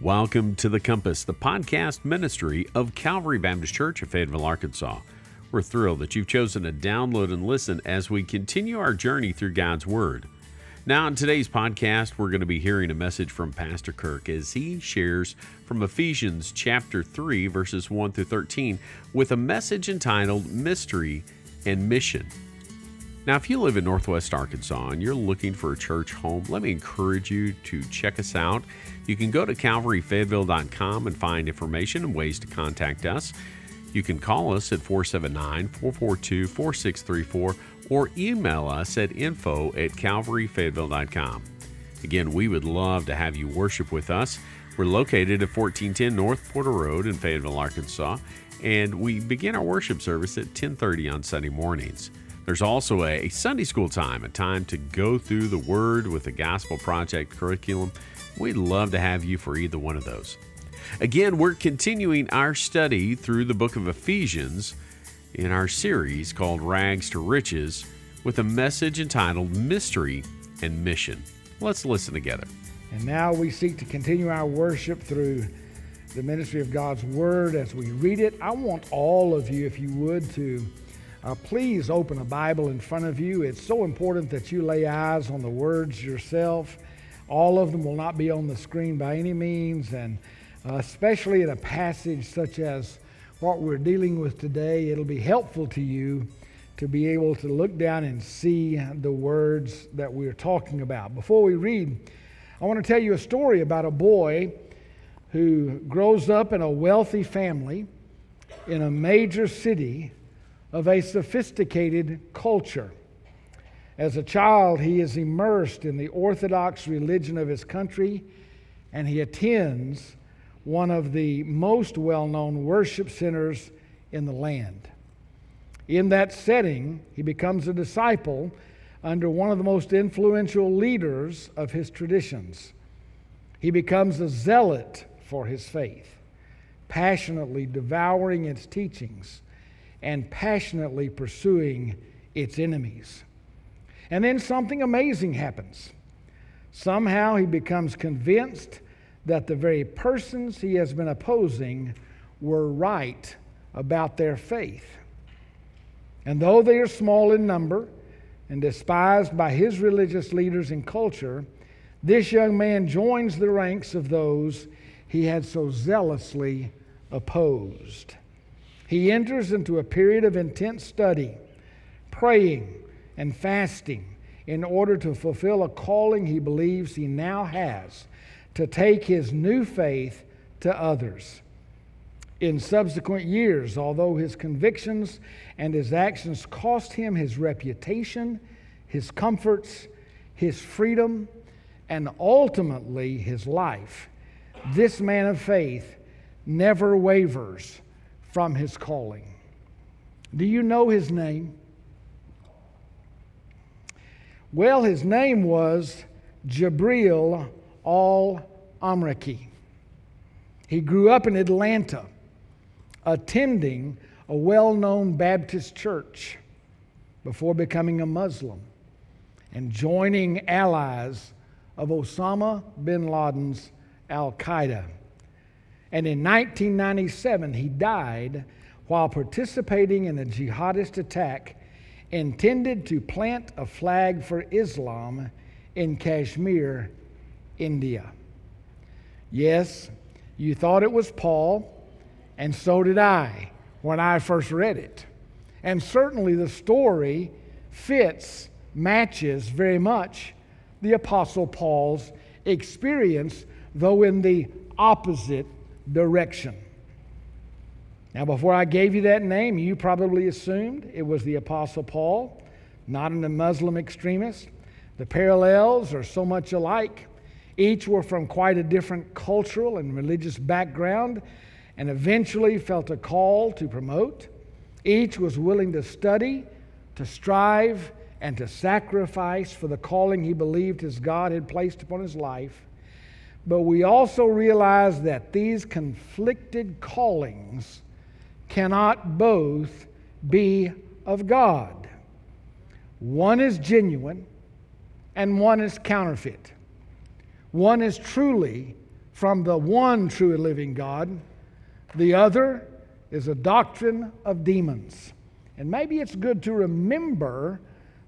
Welcome to The Compass, the podcast ministry of Calvary Baptist Church of Fayetteville, Arkansas. We're thrilled that you've chosen to download and listen as we continue our journey through God's Word. Now, in today's podcast, we're going to be hearing a message from Pastor Kirk as he shares from Ephesians chapter 3, verses 1 through 13, with a message entitled Mystery and Mission. Now, if you live in Northwest Arkansas and you're looking for a church home, let me encourage you to check us out. You can go to calvaryfayetteville.com and find information and ways to contact us. You can call us at 479 442 4634 or email us at info at calvaryfayetteville.com. Again, we would love to have you worship with us. We're located at 1410 North Porter Road in Fayetteville, Arkansas, and we begin our worship service at 10:30 on Sunday mornings. There's also a Sunday school time, a time to go through the Word with the Gospel Project curriculum. We'd love to have you for either one of those. Again, we're continuing our study through the book of Ephesians in our series called Rags to Riches with a message entitled Mystery and Mission. Let's listen together. And now we seek to continue our worship through the ministry of God's Word as we read it. I want all of you, if you would, to uh, please open a Bible in front of you. It's so important that you lay eyes on the words yourself. All of them will not be on the screen by any means, and uh, especially in a passage such as what we're dealing with today, it'll be helpful to you to be able to look down and see the words that we're talking about. Before we read, I want to tell you a story about a boy who grows up in a wealthy family in a major city of a sophisticated culture. As a child, he is immersed in the Orthodox religion of his country, and he attends one of the most well known worship centers in the land. In that setting, he becomes a disciple under one of the most influential leaders of his traditions. He becomes a zealot for his faith, passionately devouring its teachings and passionately pursuing its enemies. And then something amazing happens. Somehow he becomes convinced that the very persons he has been opposing were right about their faith. And though they are small in number and despised by his religious leaders and culture, this young man joins the ranks of those he had so zealously opposed. He enters into a period of intense study, praying, and fasting in order to fulfill a calling he believes he now has to take his new faith to others. In subsequent years, although his convictions and his actions cost him his reputation, his comforts, his freedom, and ultimately his life, this man of faith never wavers from his calling. Do you know his name? Well, his name was Jabril al Amraki. He grew up in Atlanta, attending a well known Baptist church before becoming a Muslim and joining allies of Osama bin Laden's Al Qaeda. And in 1997, he died while participating in a jihadist attack intended to plant a flag for Islam in Kashmir, India. Yes, you thought it was Paul, and so did I when I first read it. And certainly the story fits, matches very much the Apostle Paul's experience, though in the opposite direction. Now, before I gave you that name, you probably assumed it was the Apostle Paul, not a Muslim extremist. The parallels are so much alike. Each were from quite a different cultural and religious background and eventually felt a call to promote. Each was willing to study, to strive, and to sacrifice for the calling he believed his God had placed upon his life. But we also realize that these conflicted callings cannot both be of God. One is genuine and one is counterfeit. One is truly from the one true living God. The other is a doctrine of demons. And maybe it's good to remember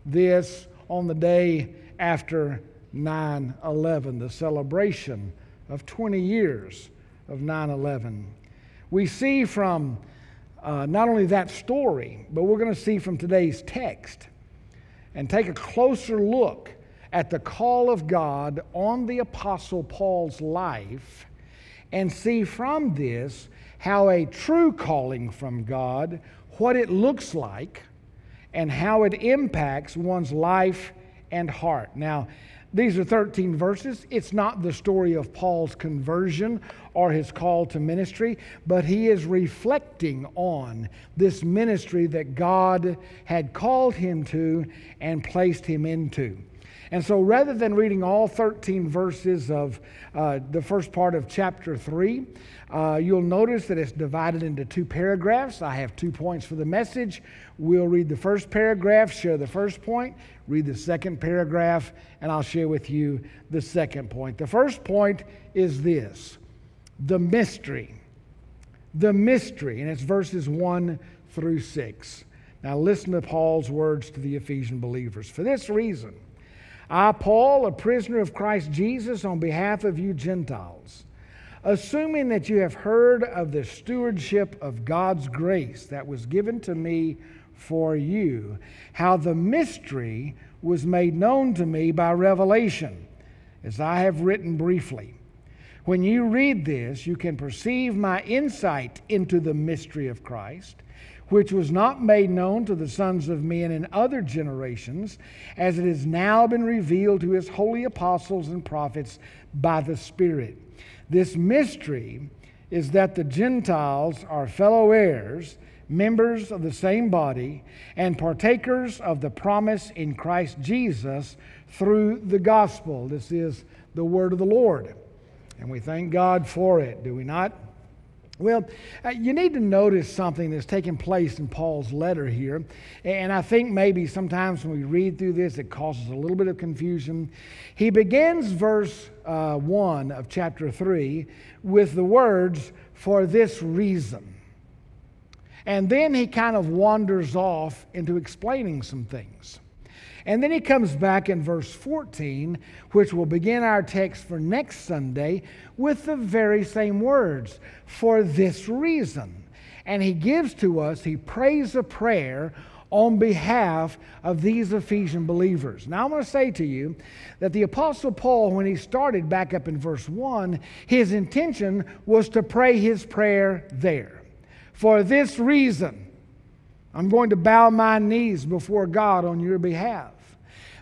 this on the day after 9 11, the celebration of 20 years of 9 11. We see from uh, not only that story, but we're going to see from today's text and take a closer look at the call of God on the Apostle Paul's life and see from this how a true calling from God, what it looks like, and how it impacts one's life and heart. Now, these are 13 verses. It's not the story of Paul's conversion or his call to ministry, but he is reflecting on this ministry that God had called him to and placed him into. And so rather than reading all 13 verses of uh, the first part of chapter 3, uh, you'll notice that it's divided into two paragraphs. I have two points for the message. We'll read the first paragraph, share the first point, read the second paragraph, and I'll share with you the second point. The first point is this the mystery. The mystery, and it's verses 1 through 6. Now, listen to Paul's words to the Ephesian believers. For this reason, I, Paul, a prisoner of Christ Jesus, on behalf of you Gentiles, assuming that you have heard of the stewardship of God's grace that was given to me for you, how the mystery was made known to me by revelation, as I have written briefly. When you read this, you can perceive my insight into the mystery of Christ which was not made known to the sons of men in other generations, as it has now been revealed to his holy apostles and prophets by the Spirit. This mystery is that the Gentiles are fellow heirs, members of the same body, and partakers of the promise in Christ Jesus through the gospel. This is the word of the Lord. And we thank God for it, do we not? Well, uh, you need to notice something that's taking place in Paul's letter here. And I think maybe sometimes when we read through this, it causes a little bit of confusion. He begins verse uh, 1 of chapter 3 with the words, for this reason. And then he kind of wanders off into explaining some things. And then he comes back in verse 14, which will begin our text for next Sunday, with the very same words for this reason. And he gives to us, he prays a prayer on behalf of these Ephesian believers. Now, I want to say to you that the Apostle Paul, when he started back up in verse 1, his intention was to pray his prayer there. For this reason, I'm going to bow my knees before God on your behalf.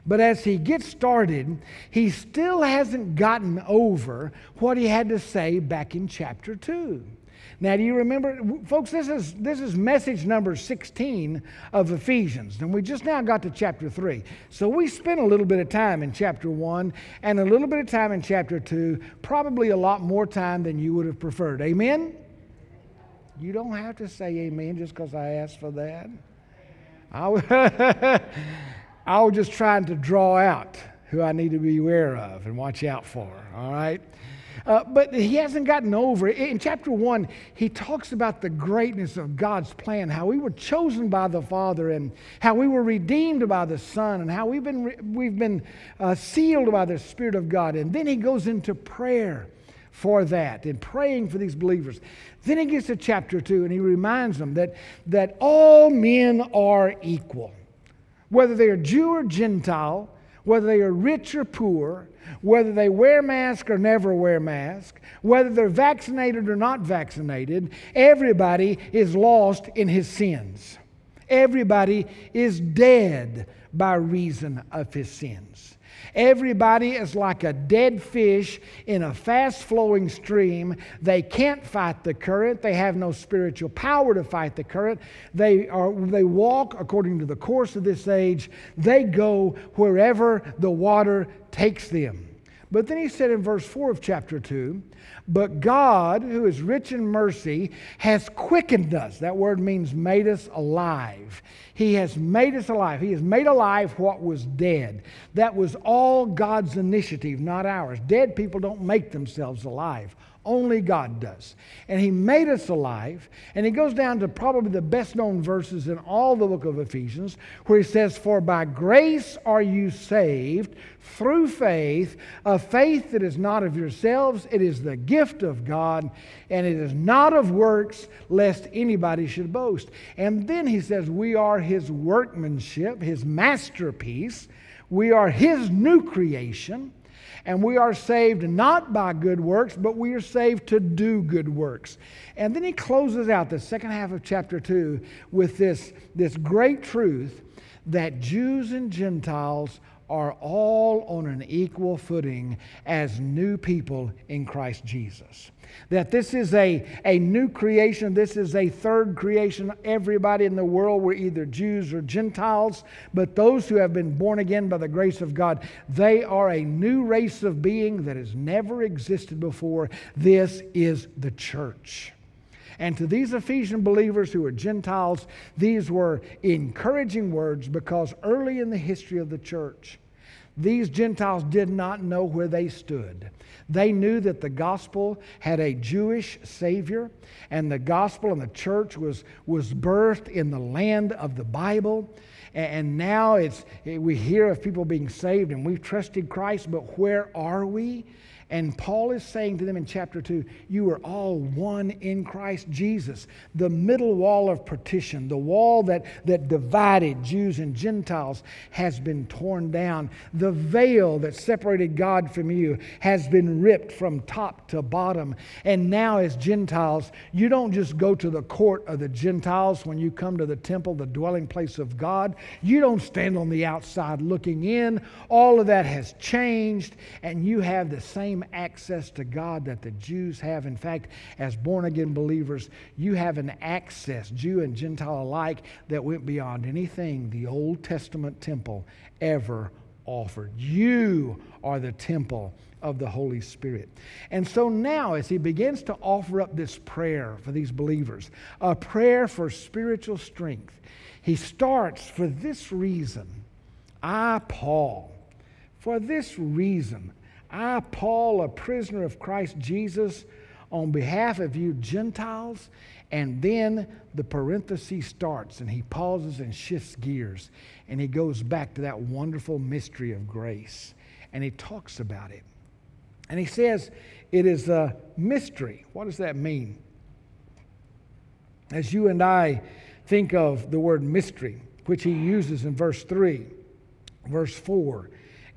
But as he gets started, he still hasn't gotten over what he had to say back in chapter 2. Now, do you remember, folks? This is, this is message number 16 of Ephesians, and we just now got to chapter 3. So we spent a little bit of time in chapter 1 and a little bit of time in chapter 2, probably a lot more time than you would have preferred. Amen? You don't have to say amen just because I asked for that. I, I was just trying to draw out who I need to be aware of and watch out for, all right? Uh, but he hasn't gotten over it. In chapter one, he talks about the greatness of God's plan, how we were chosen by the Father, and how we were redeemed by the Son, and how we've been, we've been uh, sealed by the Spirit of God. And then he goes into prayer for that and praying for these believers. Then he gets to chapter two, and he reminds them that, that all men are equal whether they are Jew or Gentile, whether they are rich or poor, whether they wear mask or never wear mask, whether they're vaccinated or not vaccinated, everybody is lost in his sins. Everybody is dead by reason of his sins. Everybody is like a dead fish in a fast flowing stream. They can't fight the current. They have no spiritual power to fight the current. They, are, they walk according to the course of this age. They go wherever the water takes them. But then he said in verse 4 of chapter 2, but God, who is rich in mercy, has quickened us. That word means made us alive. He has made us alive. He has made alive what was dead. That was all God's initiative, not ours. Dead people don't make themselves alive. Only God does. And He made us alive. And He goes down to probably the best known verses in all the book of Ephesians, where He says, For by grace are you saved through faith, a faith that is not of yourselves, it is the gift of God, and it is not of works, lest anybody should boast. And then He says, We are His workmanship, His masterpiece. We are His new creation and we are saved not by good works, but we are saved to do good works. And then he closes out the second half of chapter 2 with this, this great truth that Jews and Gentiles are all on an equal footing as new people in Christ Jesus. That this is a, a new creation, this is a third creation. Everybody in the world were either Jews or Gentiles, but those who have been born again by the grace of God, they are a new race of being that has never existed before. This is the church. And to these Ephesian believers who were Gentiles, these were encouraging words because early in the history of the church, these Gentiles did not know where they stood. They knew that the gospel had a Jewish Savior, and the gospel and the church was, was birthed in the land of the Bible. And now it's, we hear of people being saved and we've trusted Christ, but where are we? And Paul is saying to them in chapter 2 you are all one in Christ Jesus. The middle wall of partition, the wall that, that divided Jews and Gentiles, has been torn down. The veil that separated God from you has been ripped from top to bottom. And now, as Gentiles, you don't just go to the court of the Gentiles when you come to the temple, the dwelling place of God. You don't stand on the outside looking in. All of that has changed, and you have the same same access to God that the Jews have. In fact, as born again believers, you have an access, Jew and Gentile alike, that went beyond anything the Old Testament temple ever offered. You are the temple of the Holy Spirit. And so now, as he begins to offer up this prayer for these believers, a prayer for spiritual strength, he starts for this reason I, Paul, for this reason, I, Paul, a prisoner of Christ Jesus, on behalf of you Gentiles. And then the parenthesis starts and he pauses and shifts gears and he goes back to that wonderful mystery of grace and he talks about it. And he says it is a mystery. What does that mean? As you and I think of the word mystery, which he uses in verse 3, verse 4,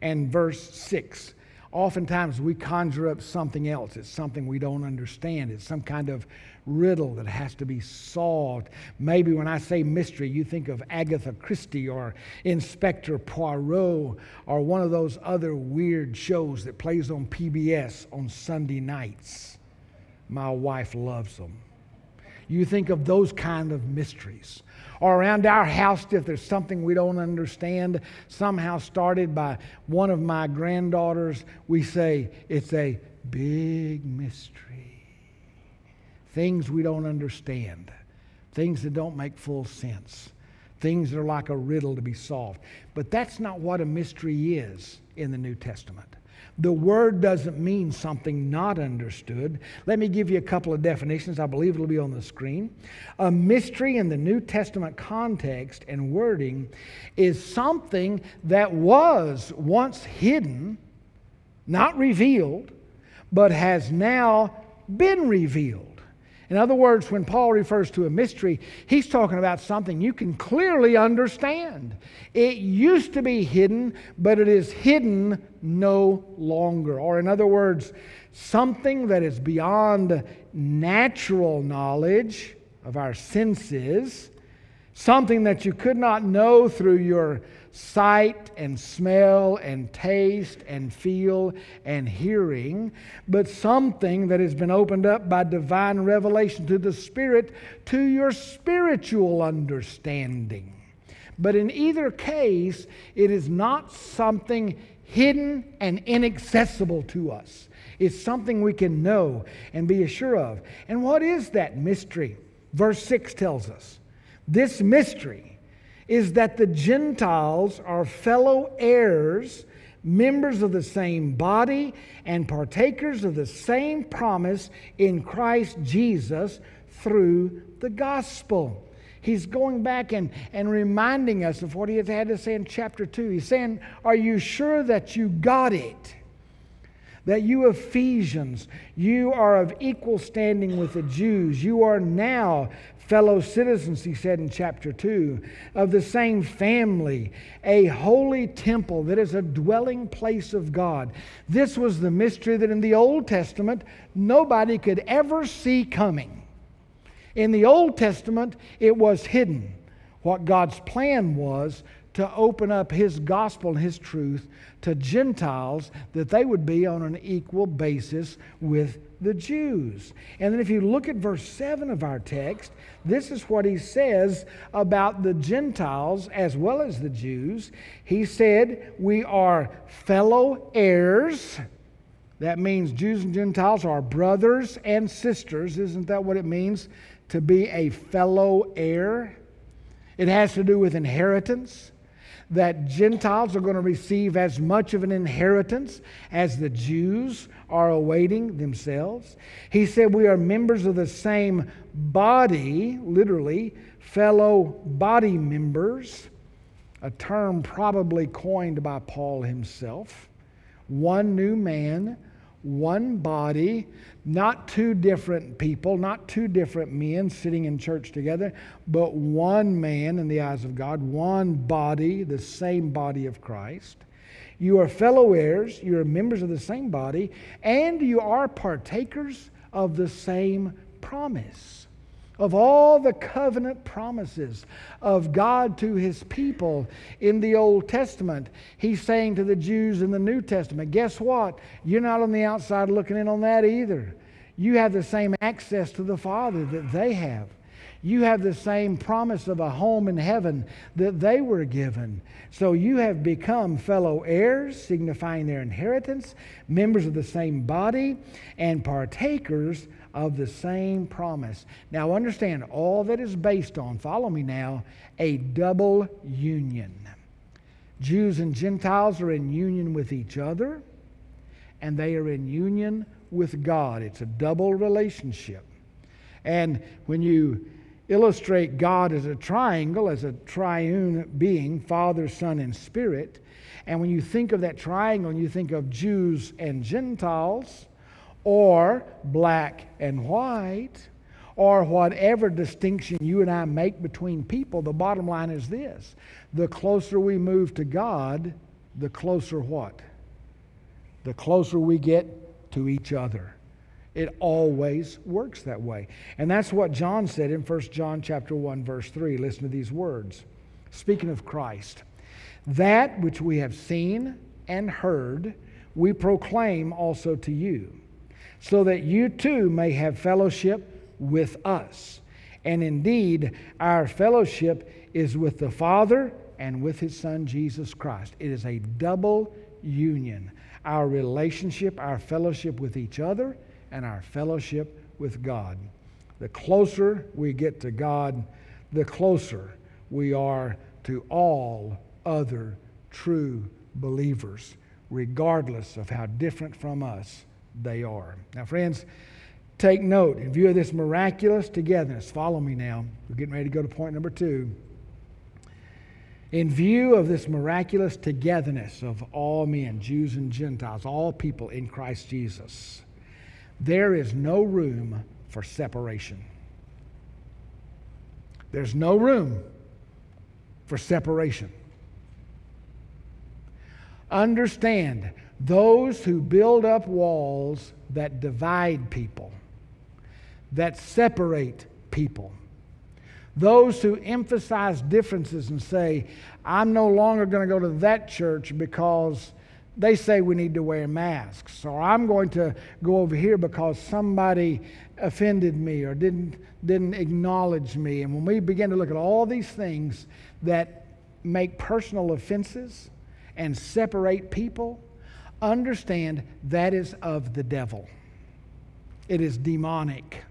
and verse 6 oftentimes we conjure up something else. It's something we don't understand. It's some kind of riddle that has to be solved. Maybe when I say mystery, you think of Agatha Christie or Inspector Poirot or one of those other weird shows that plays on PBS on Sunday nights. My wife loves them. You think of those kind of mysteries or around our house if there's something we don't understand, somehow started by one of my granddaughters, we say it's a big mystery. Things we don't understand, things that don't make full sense, things that are like a riddle to be solved. But that's not what a mystery is in the New Testament. The word doesn't mean something not understood. Let me give you a couple of definitions. I believe it'll be on the screen. A mystery in the New Testament context and wording is something that was once hidden, not revealed, but has now been revealed. In other words, when Paul refers to a mystery, he's talking about something you can clearly understand. It used to be hidden, but it is hidden no longer. Or, in other words, something that is beyond natural knowledge of our senses, something that you could not know through your sight and smell and taste and feel and hearing, but something that has been opened up by divine revelation to the Spirit to your spiritual understanding. But in either case, it is not something hidden and inaccessible to us. It's something we can know and be assured of. And what is that mystery? Verse 6 tells us this mystery is that the Gentiles are fellow heirs, members of the same body, and partakers of the same promise in Christ Jesus through the gospel. He's going back and, and reminding us of what he had to say in chapter 2. He's saying, Are you sure that you got it? that you Ephesians, you are of equal standing with the Jews. You are now fellow citizens, he said in chapter 2, of the same family, a holy temple that is a dwelling place of God. This was the mystery that in the Old Testament nobody could ever see coming. In the Old Testament, it was hidden. What God's plan was to open up His gospel and His truth to Gentiles that they would be on an equal basis with the Jews. And then if you look at verse 7 of our text, this is what he says about the Gentiles as well as the Jews. He said, We are fellow heirs. That means Jews and Gentiles are brothers and sisters. Isn't that what it means to be a fellow heir? It has to do with inheritance that Gentiles are going to receive as much of an inheritance as the Jews are awaiting themselves. He said, We are members of the same body, literally, fellow body members, a term probably coined by Paul himself. One new man, one body, not two different people, not two different men sitting in church together, but one man in the eyes of God, one body, the same body of Christ. You are fellow heirs, you are members of the same body, and you are partakers of the same promise of all the covenant promises of God to his people in the Old Testament. He's saying to the Jews in the New Testament, guess what? You're not on the outside looking in on that either. You have the same access to the Father that they have. You have the same promise of a home in heaven that they were given. So you have become fellow heirs, signifying their inheritance, members of the same body, and partakers of the same promise. Now, understand all that is based on, follow me now, a double union. Jews and Gentiles are in union with each other, and they are in union with God. It's a double relationship. And when you illustrate God as a triangle, as a triune being, Father, Son, and Spirit, and when you think of that triangle and you think of Jews and Gentiles, or black and white, or whatever distinction you and I make between people, the bottom line is this the closer we move to God, the closer what? The closer we get to each other. It always works that way. And that's what John said in 1 John chapter 1 verse 3. Listen to these words. Speaking of Christ, that which we have seen and heard, we proclaim also to you so that you too may have fellowship with us. And indeed, our fellowship is with the Father and with His Son, Jesus Christ. It is a double union our relationship, our fellowship with each other, and our fellowship with God. The closer we get to God, the closer we are to all other true believers, regardless of how different from us they are. Now, friends, take note in view of this miraculous togetherness. Follow me now. We're getting ready to go to point number two. In view of this miraculous togetherness of all men, Jews and Gentiles, all people in Christ Jesus, there is no room for separation. There's no room for separation. Understand those who build up walls that divide people, that separate people. Those who emphasize differences and say, I'm no longer going to go to that church because they say we need to wear masks, or I'm going to go over here because somebody offended me or didn't, didn't acknowledge me. And when we begin to look at all these things that make personal offenses and separate people, understand that is of the devil. It is demonic.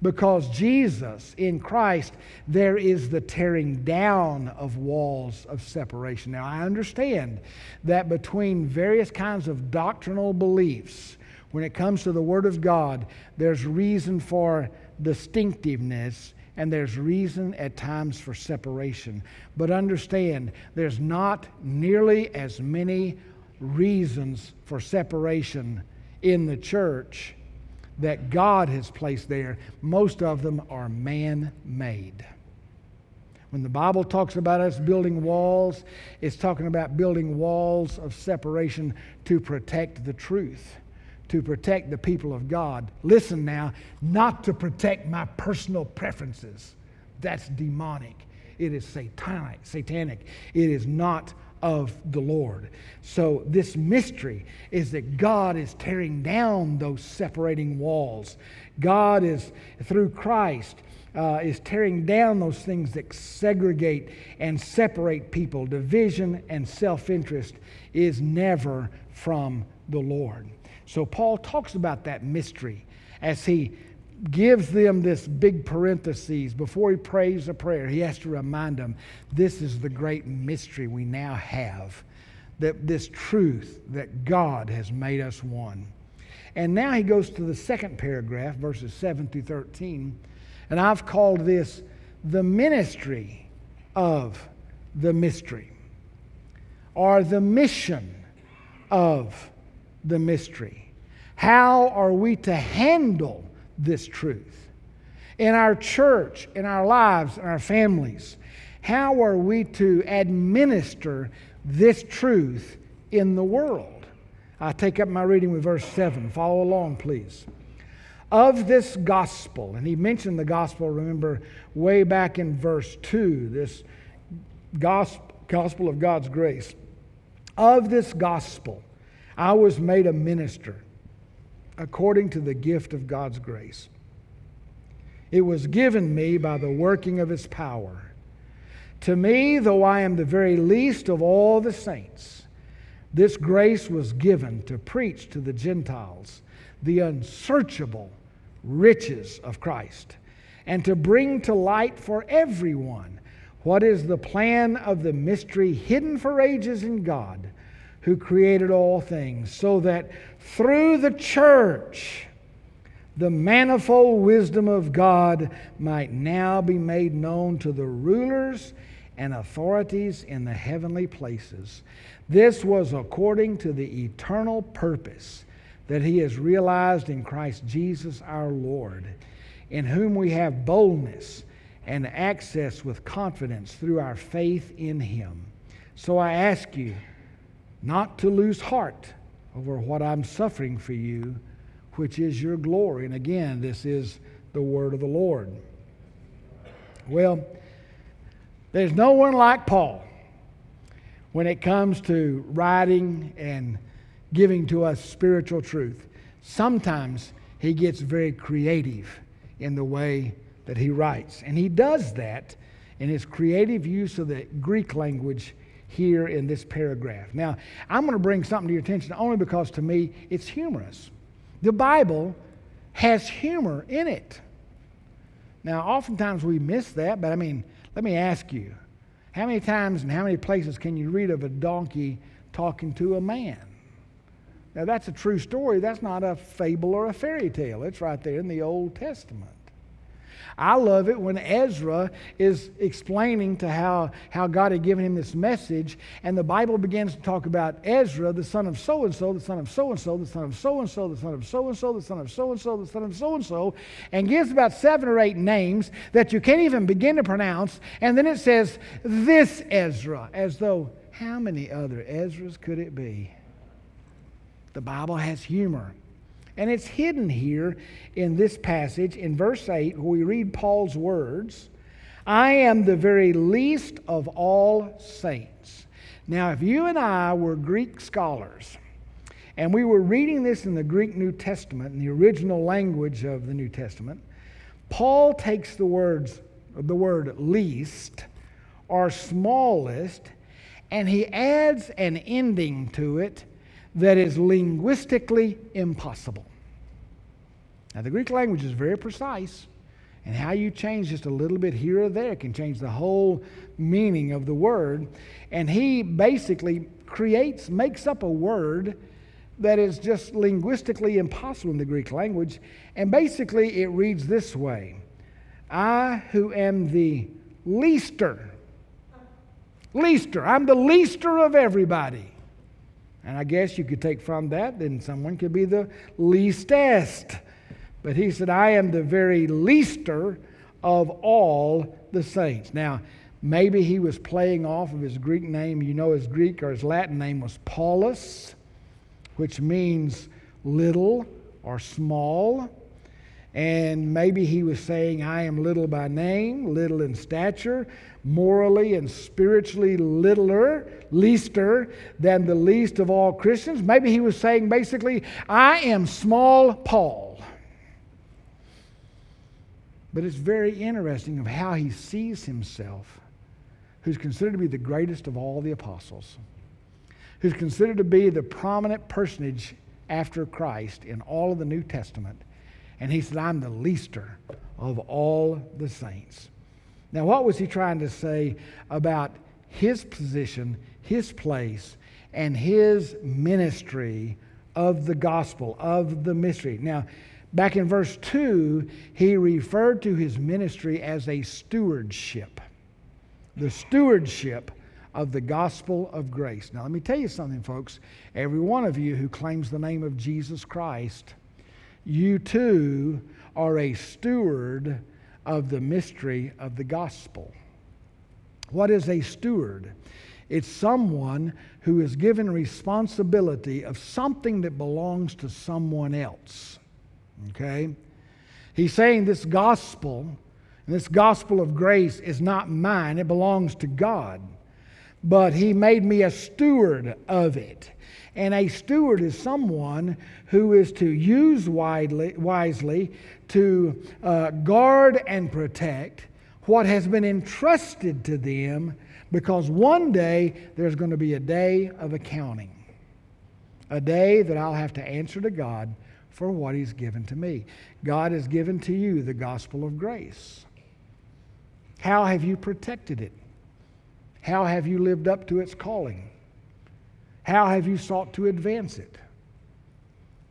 Because Jesus, in Christ, there is the tearing down of walls of separation. Now, I understand that between various kinds of doctrinal beliefs, when it comes to the Word of God, there's reason for distinctiveness and there's reason at times for separation. But understand, there's not nearly as many reasons for separation in the church that God has placed there. Most of them are man made. When the Bible talks about us building walls, it's talking about building walls of separation to protect the truth to protect the people of God. Listen now, not to protect my personal preferences. That's demonic. It is satanic, satanic. It is not of the Lord. So this mystery is that God is tearing down those separating walls. God is through Christ uh, is tearing down those things that segregate and separate people. Division and self interest is never from the Lord. So Paul talks about that mystery as he gives them this big parenthesis before he prays a prayer. He has to remind them this is the great mystery we now have that this truth that God has made us one. And now he goes to the second paragraph, verses 7 through 13, and I've called this the ministry of the mystery or the mission of the mystery. How are we to handle this truth? In our church, in our lives, in our families, how are we to administer this truth in the world? I take up my reading with verse 7. Follow along, please. Of this gospel, and he mentioned the gospel, remember, way back in verse 2, this gospel, of God's grace. Of this gospel, I was made a minister according to the gift of God's grace. It was given me by the working of his power. To me, though I am the very least of all the saints, this grace was given to preach to the Gentiles the unsearchable riches of Christ and to bring to light for everyone what is the plan of the mystery hidden for ages in God who created all things, so that through the church the manifold wisdom of God might now be made known to the rulers and authorities in the heavenly places. This was according to the eternal purpose that He has realized in Christ Jesus our Lord, in whom we have boldness and access with confidence through our faith in Him. So I ask you, not to lose heart over what I'm suffering for you, which is your glory. And again, this is the word of the Lord. Well, there's no one like Paul when it comes to writing and giving to us spiritual truth. Sometimes he gets very creative in the way that he writes. And he does that in his creative use of the Greek language here in this paragraph. Now, I'm going to bring something to your attention only because to me it's humorous. The Bible has humor in it. Now, oftentimes we miss that, but I mean, let me ask you how many times and how many places can you read of a donkey talking to a man? Now, that's a true story. That's not a fable or a fairy tale. It's right there in the Old Testament. I love it when Ezra is explaining to how, how God had given him this message, and the Bible begins to talk about Ezra, the son of so and so, the son of so and so, the son of so and so, the son of so and so, the son of so and so, the son of so and so, and gives about seven or eight names that you can't even begin to pronounce. And then it says, This Ezra, as though, how many other Ezras could it be? The Bible has humor. And it's hidden here in this passage in verse 8, where we read Paul's words I am the very least of all saints. Now, if you and I were Greek scholars, and we were reading this in the Greek New Testament, in the original language of the New Testament, Paul takes the words, the word least or smallest, and he adds an ending to it that is linguistically impossible. Now, the Greek language is very precise, and how you change just a little bit here or there can change the whole meaning of the word. And he basically creates, makes up a word that is just linguistically impossible in the Greek language. And basically, it reads this way I, who am the leaster, leaster, I'm the leaster of everybody. And I guess you could take from that, then someone could be the leastest. But he said, I am the very leaster of all the saints. Now, maybe he was playing off of his Greek name. You know, his Greek or his Latin name was Paulus which means little or small. And maybe he was saying, I am little by name, little in stature, morally and spiritually littler, leaster than the least of all Christians. Maybe he was saying basically, I am small Paul. But it's very interesting of how he sees himself, who's considered to be the greatest of all the apostles who's considered to be the prominent personage after Christ in all of the New Testament. And he said, I'm the leaster of all the saints. Now, what was he trying to say about his position, his place, and his ministry of the gospel, of the mystery? Now, back in verse 2, he referred to his ministry as a stewardship. The stewardship of the gospel of grace. Now, let me tell you something, folks. Every one of you who claims the name of Jesus Christ, you too are a steward of the mystery of the gospel. What is a steward? It's someone who is given responsibility of something that belongs to someone else. Okay? He's saying this gospel, this gospel of grace is not mine, it belongs to God but he made me a steward of it. And a steward is someone who is to use widely, wisely to uh, guard and protect what has been entrusted to them because one day there's going to be a day of accounting. A day that I'll have to answer to God for what He's given to me. God has given to you the gospel of grace. How have you protected it? How have you lived up to its calling? How have you sought to advance it?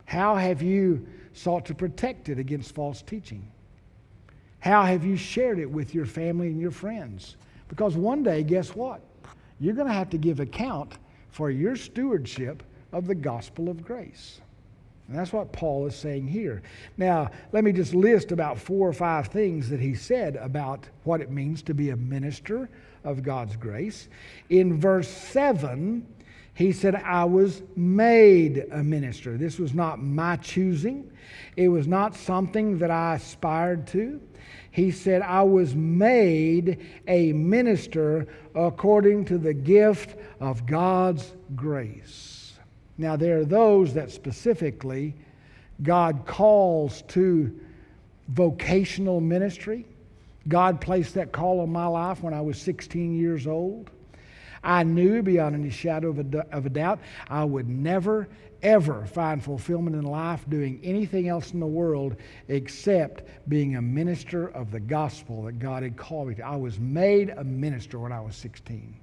How have you sought to protect it against false teaching? How have you shared it with your family and your friends? Because one day, guess what? You're going to have to give account for your stewardship of the gospel of grace. And that's what Paul is saying here. Now, let me just list about four or five things that he said about what it means to be a minister of God's grace. In verse 7, he said, I was made a minister. This was not my choosing, it was not something that I aspired to. He said, I was made a minister according to the gift of God's grace. Now, there are those that specifically God calls to vocational ministry. God placed that call on my life when I was 16 years old. I knew beyond any shadow of a, of a doubt I would never, ever find fulfillment in life doing anything else in the world except being a minister of the gospel that God had called me to. I was made a minister when I was 16.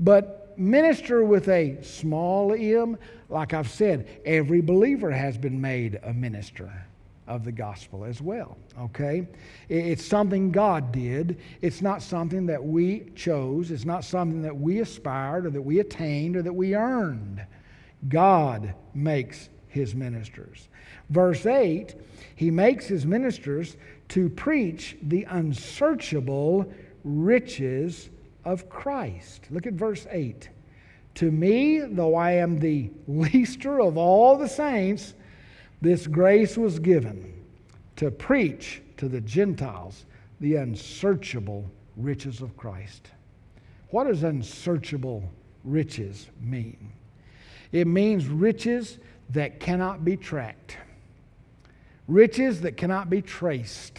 But minister with a small m, like I've said, every believer has been made a minister of the gospel as well. Okay? It's something God did. It's not something that we chose. It's not something that we aspired or that we attained or that we earned. God makes his ministers. Verse 8, he makes his ministers to preach the unsearchable riches of Christ. Look at verse 8. To me, though I am the leaster of all the saints, this grace was given to preach to the Gentiles the unsearchable riches of Christ. What does unsearchable riches mean? It means riches that cannot be tracked, riches that cannot be traced.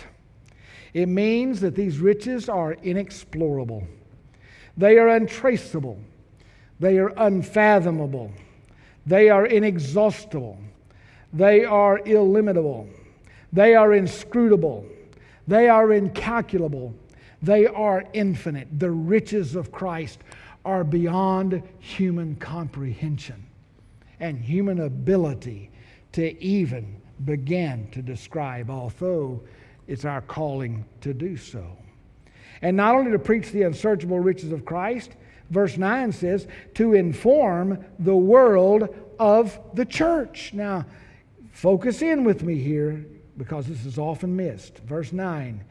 It means that these riches are inexplorable, they are untraceable, they are unfathomable. They are inexhaustible. They are illimitable. They are inscrutable. They are incalculable. They are infinite. The riches of Christ are beyond human comprehension and human ability to even begin to describe, although it's our calling to do so. And not only to preach the unsearchable riches of Christ, verse 9 says, to inform the world of the church. Now, focus in with me here because this is often missed. Verse 9,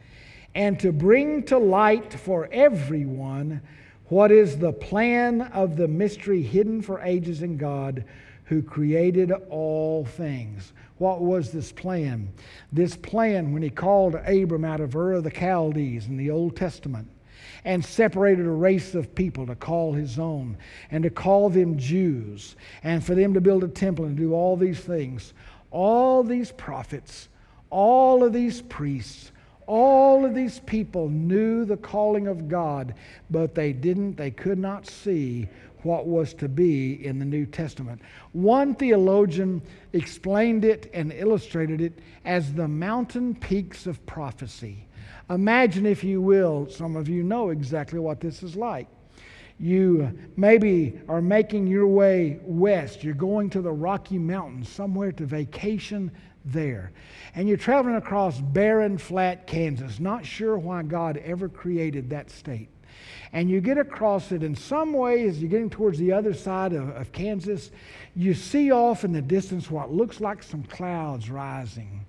and to bring to light for everyone what is the plan of the mystery hidden for ages in God who created all things. What was this plan? This plan, when he called Abram out of Ur of the Chaldees in the Old Testament and separated a race of people to call his own and to call them Jews and for them to build a temple and do all these things, all these prophets, all of these priests, all of these people knew the calling of God, but they didn't, they could not see what was to be in the New Testament. One theologian explained it and illustrated it as the mountain peaks of prophecy. Imagine, if you will, some of you know exactly what this is like. You maybe are making your way west. You're going to the Rocky Mountains, somewhere to vacation there. And you're traveling across barren, flat Kansas, not sure why God ever created that state and you get across it in some way as you're getting towards the other side of, of Kansas, you see off in the distance what looks like some clouds rising.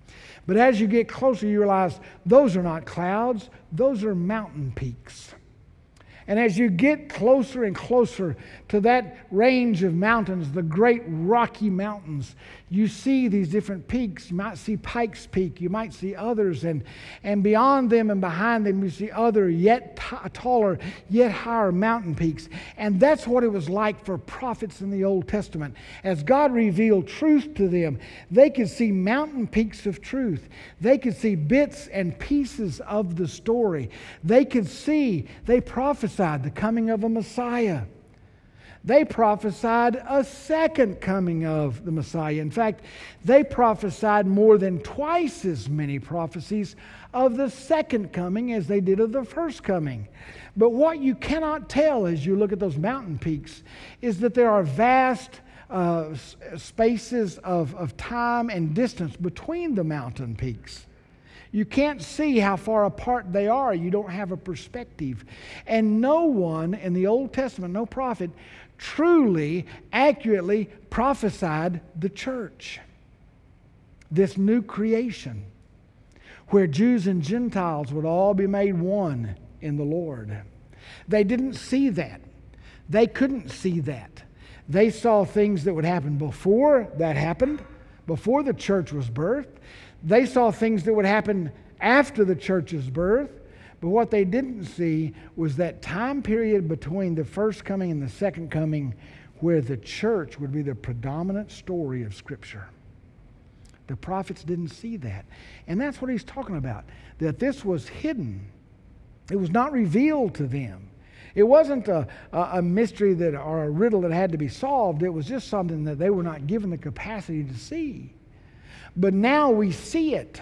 But as you get closer, you realize those are not clouds, those are mountain peaks. And as you get closer and closer to that range of mountains, the great Rocky Mountains, you see these different peaks. You might see Pikes Peak, you might see others, and, and beyond them and behind them, you see other, yet t- taller, yet higher mountain peaks. And that's what it was like for prophets in the Old Testament. As God revealed truth to them, they could see mountain peaks of truth, they could see bits and pieces of the story. They could see, they prophesied the coming of a Messiah. They prophesied a second coming of the Messiah. In fact, they prophesied more than twice as many prophecies of the second coming as they did of the first coming. But what you cannot tell as you look at those mountain peaks is that there are vast uh, spaces of, of time and distance between the mountain peaks. You can't see how far apart they are. You don't have a perspective. And no one in the Old Testament, no prophet, truly, accurately prophesied the church. This new creation where Jews and Gentiles would all be made one in the Lord. They didn't see that. They couldn't see that. They saw things that would happen before that happened, before the church was birthed. They saw things that would happen after the church's birth. But what they didn't see was that time period between the first coming and the second coming where the church would be the predominant story of Scripture. The prophets didn't see that. And that's what he's talking about that this was hidden, it was not revealed to them. It wasn't a, a, mystery that, or a riddle that had to be solved. It was just something that they were not given the capacity to see. But now we see it.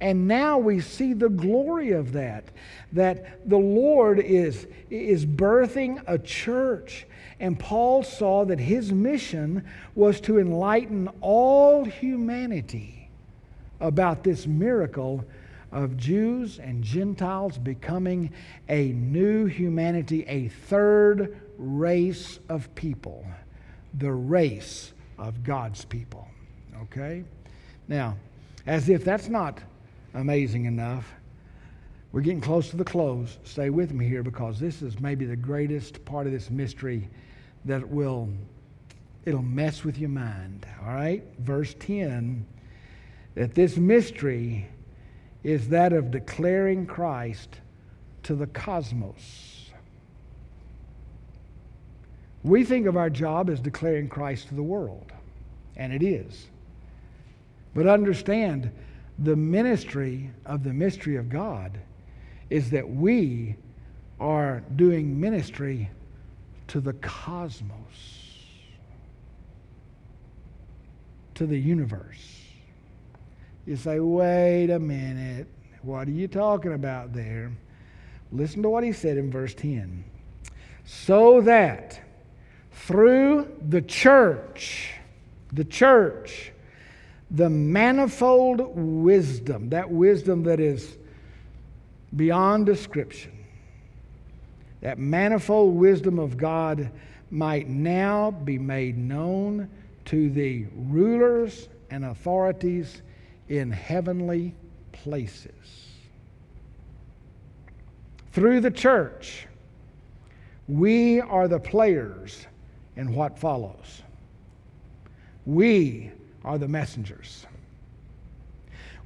And now we see the glory of that, that the Lord is, is birthing a church. And Paul saw that his mission was to enlighten all humanity about this miracle of Jews and Gentiles becoming a new humanity, a third race of people, the race of God's people. Okay? Now, as if that's not amazing enough. We're getting close to the close. Stay with me here because this is maybe the greatest part of this mystery that will it'll mess with your mind. All right? Verse 10 that this mystery is that of declaring Christ to the cosmos. We think of our job as declaring Christ to the world, and it is. But understand, the ministry of the mystery of God is that we are doing ministry to the cosmos. to the universe. You say, wait a minute. What are you talking about there? Listen to what he said in verse 10. So that through the church, the church, the manifold wisdom, that wisdom that is beyond description, that manifold wisdom of God might now be made known to the rulers and authorities in heavenly places. Through the church, we are the players in what follows. We are the messengers.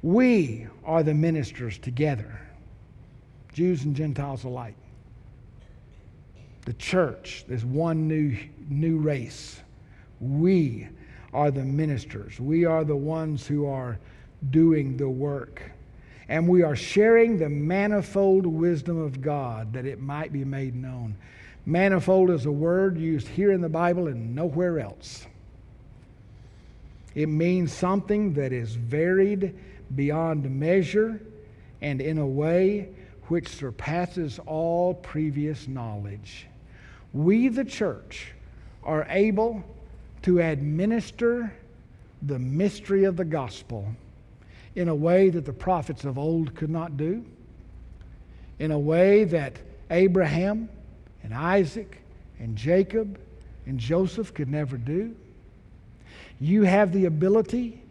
We are the ministers together, Jews and Gentiles alike. The church, there's one new, new race. We are the ministers. We are the ones who are doing the work. And we are sharing the manifold wisdom of God that it might be made known. Manifold is a word used here in the Bible and nowhere else. It means something that is varied beyond measure and in a way which surpasses all previous knowledge. We, the church, are able to administer the mystery of the gospel in a way that the prophets of old could not do, in a way that Abraham and Isaac and Jacob and Joseph could never do. You have the ability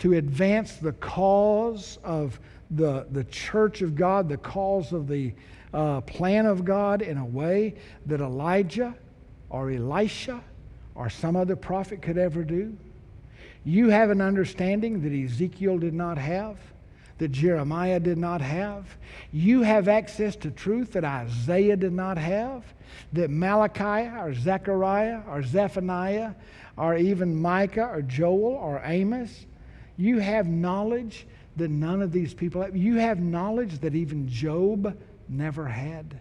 to advance the cause of the, the church of God, the cause of the uh, plan of God in a way that Elijah or Elisha or some other prophet could ever do. You have an understanding that Ezekiel did not have that Jeremiah did not have. You have access to truth that Isaiah did not have, that Malachi or Zechariah or Zephaniah or even Micah or Joel or Amos. You have knowledge that none of these people have. You have knowledge that even Job never had.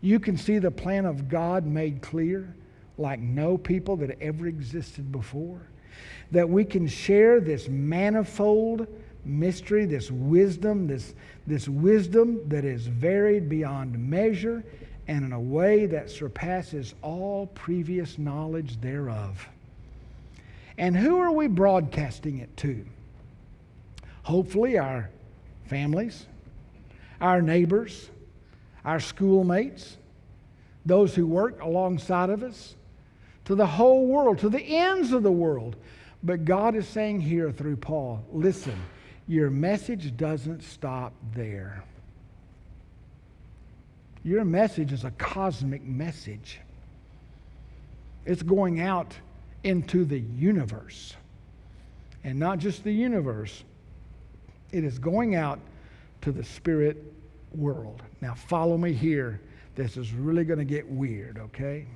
You can see the plan of God made clear like no people that ever existed before. That we can share this manifold mystery, this wisdom, this, this wisdom that is varied beyond measure and in a way that surpasses all previous knowledge thereof. And who are we broadcasting it to? Hopefully, our families, our neighbors, our schoolmates, those who work alongside of us, to the whole world, to the ends of the world. But God is saying here through Paul listen, your message doesn't stop there. Your message is a cosmic message. It's going out into the universe. And not just the universe, it is going out to the spirit world. Now, follow me here. This is really going to get weird, okay?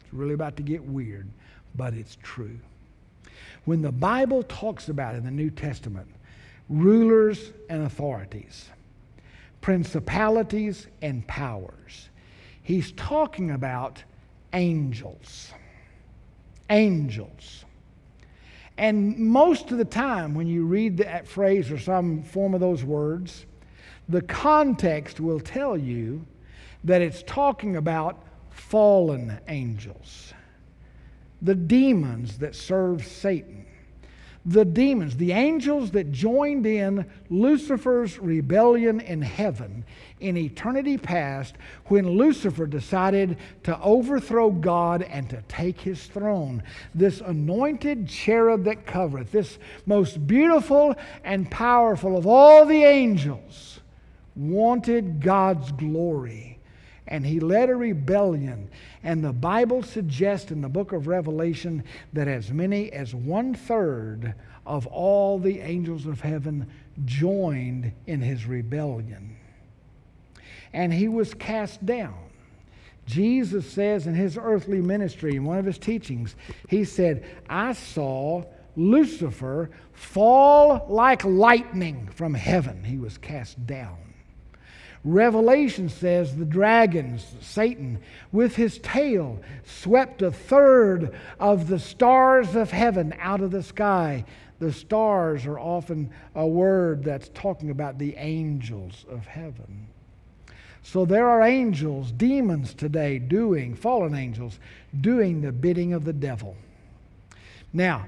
It's really about to get weird, but it's true. When the Bible talks about in the New Testament rulers and authorities, principalities and powers. He's talking about angels. Angels. And most of the time, when you read that phrase or some form of those words, the context will tell you that it's talking about fallen angels, the demons that serve Satan the demons, the angels that joined in Lucifer's rebellion in heaven in eternity past when Lucifer decided to overthrow God and to take his throne. This anointed cherub that covereth, this most beautiful and powerful of all the angels, wanted God's glory. And he led a rebellion. And the Bible suggests in the book of Revelation that as many as one third of all the angels of heaven joined in his rebellion. And he was cast down. Jesus says in his earthly ministry, in one of his teachings, he said, I saw Lucifer fall like lightning from heaven. He was cast down. Revelation says the dragons, Satan, with his tail, swept a third of the stars of heaven out of the sky. The stars are often a word that's talking about the angels of heaven. So there are angels, demons today, doing, fallen angels, doing the bidding of the devil. Now,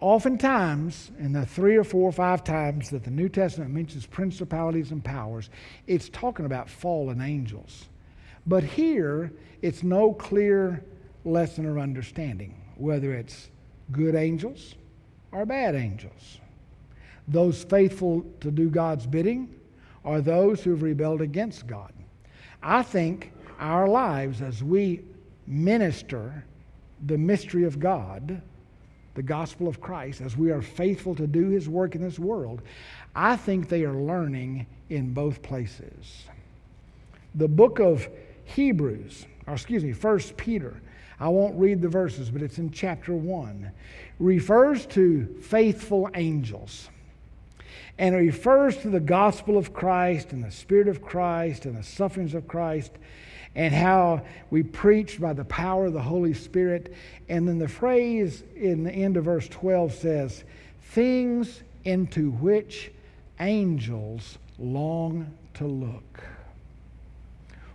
oftentimes, in the three or four or five times that the New Testament mentions principalities and powers, it's talking about fallen angels. But here, it's no clear lesson or understanding whether it's good angels or bad angels. Those faithful to do God's bidding are those who've rebelled against God. I think our lives as we minister the mystery of God the gospel of Christ, as we are faithful to do his work in this world, I think they are learning in both places. The book of Hebrews, or excuse me, First Peter, I won't read the verses, but it's in chapter 1, refers to faithful angels. And refers to the gospel of Christ and the Spirit of Christ and the sufferings of Christ and how we preach by the power of the Holy Spirit. And then the phrase in the end of verse 12 says, Things into which angels long to look.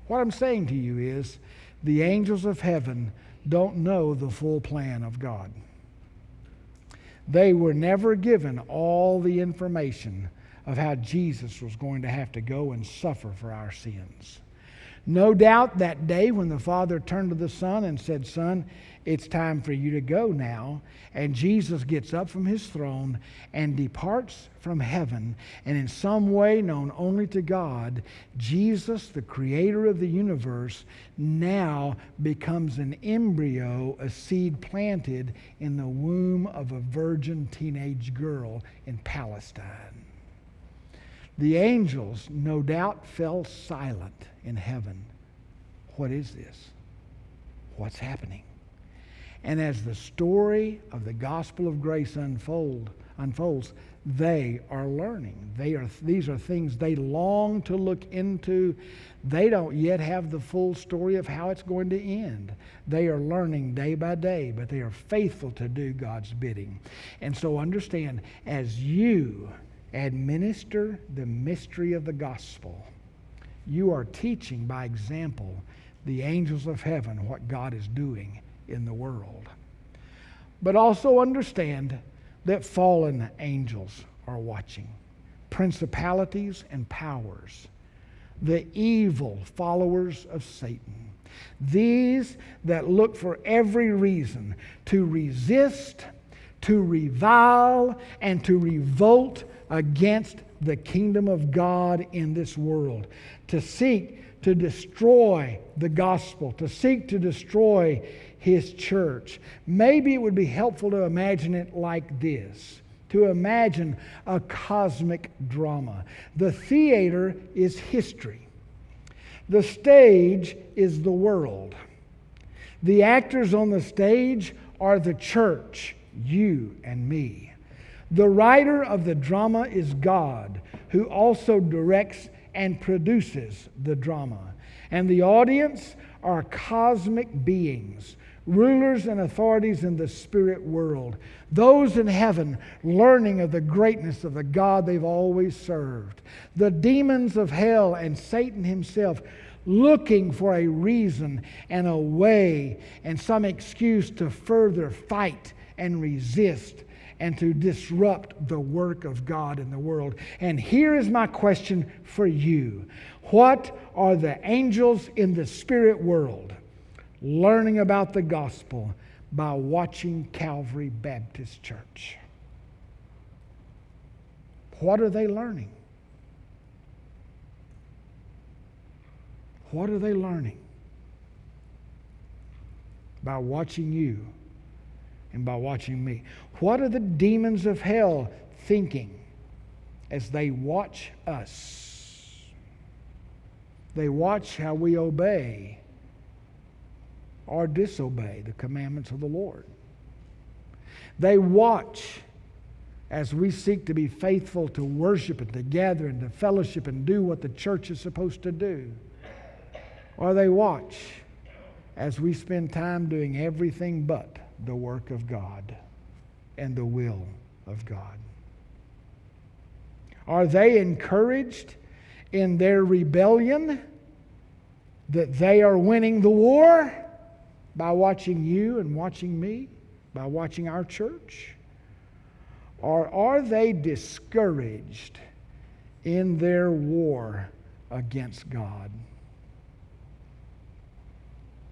What I'm saying to you is, the angels of heaven don't know the full plan of God. They were never given all the information of how Jesus was going to have to go and suffer for our sins. No doubt that day when the Father turned to the Son and said, Son, it's time for you to go now. And Jesus gets up from his throne and departs from heaven. And in some way known only to God, Jesus, the creator of the universe, now becomes an embryo, a seed planted in the womb of a virgin teenage girl in Palestine. The angels, no doubt, fell silent in heaven. What is this? What's happening? And as the story of the gospel of grace unfold, unfolds, they are learning. They are, these are things they long to look into. They don't yet have the full story of how it's going to end. They are learning day by day, but they are faithful to do God's bidding. And so understand, as you administer the mystery of the gospel, you are teaching by example the angels of heaven what God is doing in the world. But also understand that fallen angels are watching, principalities and powers, the evil followers of Satan. These that look for every reason to resist, to revile, and to revolt against the kingdom of God in this world, to seek to destroy the gospel, to seek to destroy his church. Maybe it would be helpful to imagine it like this to imagine a cosmic drama. The theater is history, the stage is the world. The actors on the stage are the church, you and me. The writer of the drama is God, who also directs and produces the drama. And the audience are cosmic beings, rulers and authorities in the spirit world, those in heaven learning of the greatness of the God they've always served, the demons of hell and Satan himself looking for a reason and a way and some excuse to further fight and resist and to disrupt the work of God in the world. And here is my question for you What are the angels in the spirit world learning about the gospel by watching Calvary Baptist Church? What are they learning? What are they learning? By watching you and by watching me. What are the demons of hell thinking as they watch us? They watch how we obey or disobey the commandments of the Lord. They watch as we seek to be faithful to worship and to gather and to fellowship and do what the church is supposed to do? Or they watch as we spend time doing everything but the work of God and the will of God? Are they encouraged in their rebellion that they are winning the war by watching you and watching me, by watching our church? Or are they discouraged in their war against God?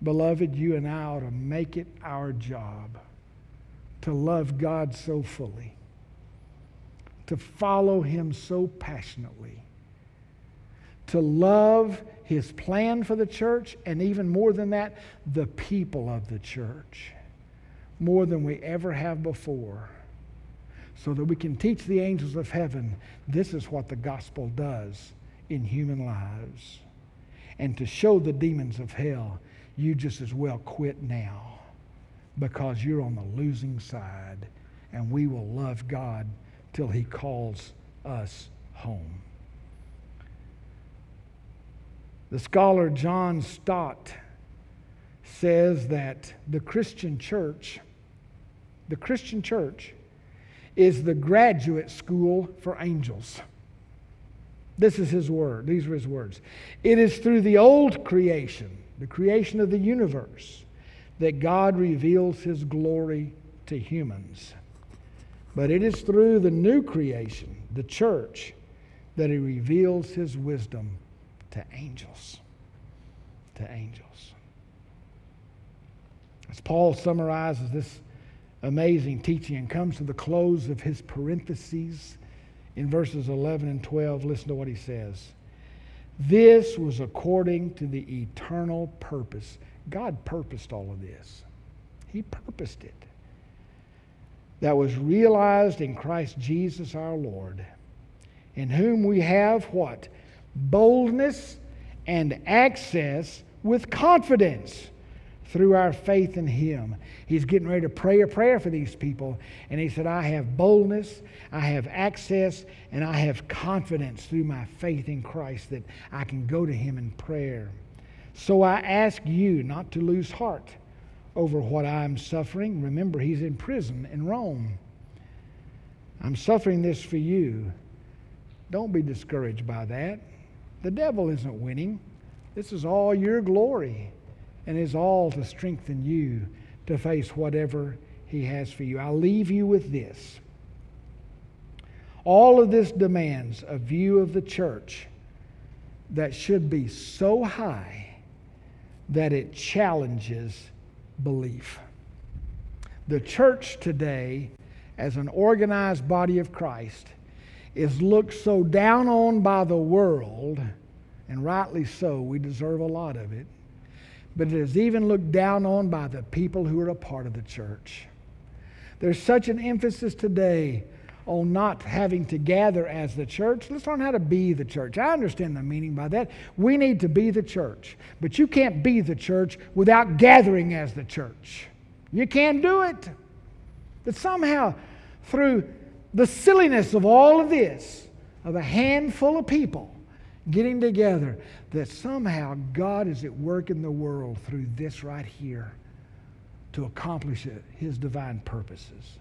Beloved, you and I ought to make it our job to love God so fully, to follow Him so passionately, to love His plan for the church, and even more than that, the people of the church, more than we ever have before, so that we can teach the angels of heaven this is what the gospel does in human lives, and to show the demons of hell you just as well quit now because you're on the losing side, and we will love God till He calls us home. The scholar John Stott says that the Christian church, the Christian church, is the graduate school for angels. This is his word. These are his words. It is through the old creation the creation of the universe, that God reveals his glory to humans. But it is through the new creation, the church, that he reveals his wisdom to angels. To angels. As Paul summarizes this amazing teaching and comes to the close of his parentheses in verses 11 and 12, listen to what he says. This was according to the eternal purpose. God purposed all of this, He purposed it. That was realized in Christ Jesus our Lord, in whom we have what? Boldness and access with confidence through our faith in Him. He's getting ready to pray a prayer for these people. And he said, I have boldness, I have access, and I have confidence through my faith in Christ that I can go to Him in prayer. So I ask you not to lose heart over what I'm suffering. Remember, he's in prison in Rome. I'm suffering this for you. Don't be discouraged by that. The devil isn't winning. This is all your glory and is all to strengthen you to face whatever He has for you. I'll leave you with this. All of this demands a view of the church that should be so high that it challenges belief. The church today, as an organized body of Christ, is looked so down on by the world, and rightly so, we deserve a lot of it but it is even looked down on by the people who are a part of the church. There's such an emphasis today on not having to gather as the church. Let's learn how to be the church. I understand the meaning by that. We need to be the church, but you can't be the church without gathering as the church. You can't do it. But somehow, through the silliness of all of this, of a handful of people getting together, that somehow God is at work in the world through this right here to accomplish it, his divine purposes.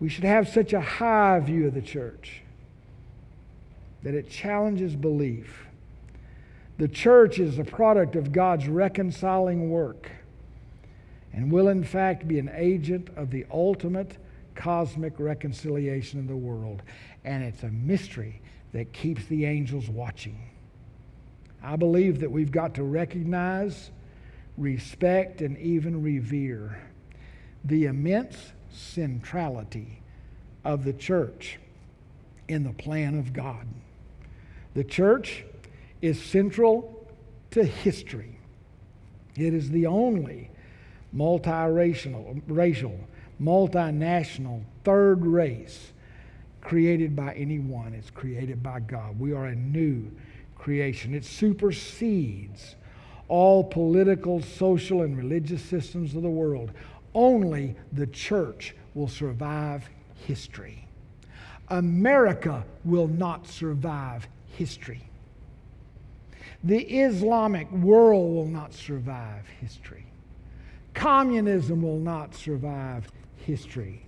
We should have such a high view of the church that it challenges belief. The church is a product of God's reconciling work and will, in fact, be an agent of the ultimate cosmic reconciliation of the world. And it's a mystery that keeps the angels watching. I believe that we've got to recognize, respect, and even revere the immense centrality of the church in the plan of God. The church is central to history. It is the only multiracial, racial, multinational, third race created by anyone, it's created by God. We are a new creation. It supersedes all political, social, and religious systems of the world. Only the church will survive history. America will not survive history. The Islamic world will not survive history. Communism will not survive history.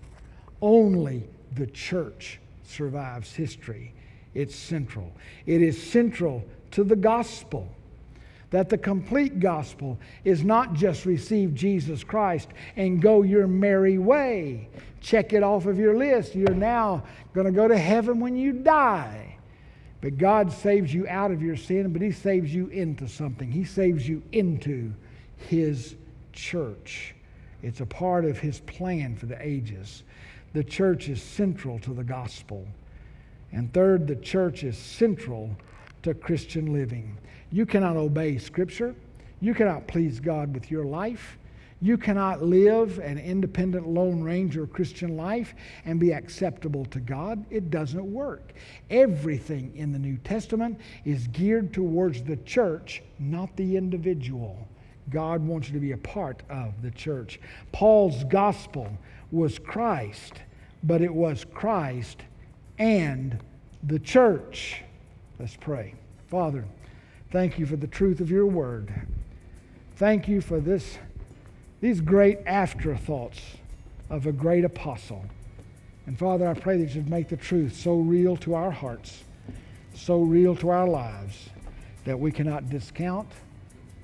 Only the church survives history. It's central. It is central to the gospel that the complete gospel is not just receive Jesus Christ and go your merry way. Check it off of your list. You're now going to go to heaven when you die. But God saves you out of your sin, but He saves you into something. He saves you into His church. It's a part of His plan for the ages. The church is central to the gospel. And third, the church is central to Christian living. You cannot obey Scripture. You cannot please God with your life. You cannot live an independent Lone Ranger Christian life and be acceptable to God. It doesn't work. Everything in the New Testament is geared towards the church, not the individual. God wants you to be a part of the church. Paul's gospel was Christ, but it was Christ and the church. Let's pray. Father, thank you for the truth of your word. Thank you for this, these great afterthoughts of a great apostle. And Father, I pray that you'd make the truth so real to our hearts, so real to our lives, that we cannot discount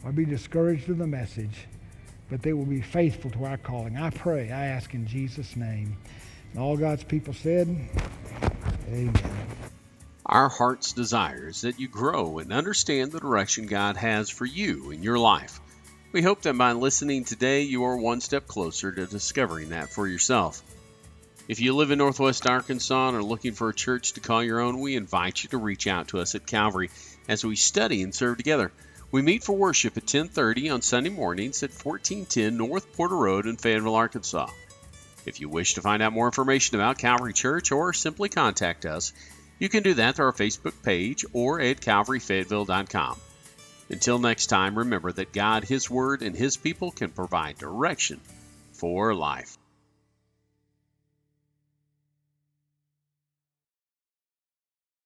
or be discouraged in the message, but they will be faithful to our calling. I pray, I ask in Jesus' name. And all God's people said, Amen. Our heart's desire is that you grow and understand the direction God has for you in your life. We hope that by listening today, you are one step closer to discovering that for yourself. If you live in Northwest Arkansas and are looking for a church to call your own, we invite you to reach out to us at Calvary as we study and serve together. We meet for worship at 10:30 on Sunday mornings at 1410 North Porter Road in Fayetteville, Arkansas. If you wish to find out more information about Calvary Church or simply contact us, you can do that through our Facebook page or at calvaryfayetteville.com. Until next time, remember that God, His Word, and His people can provide direction for life.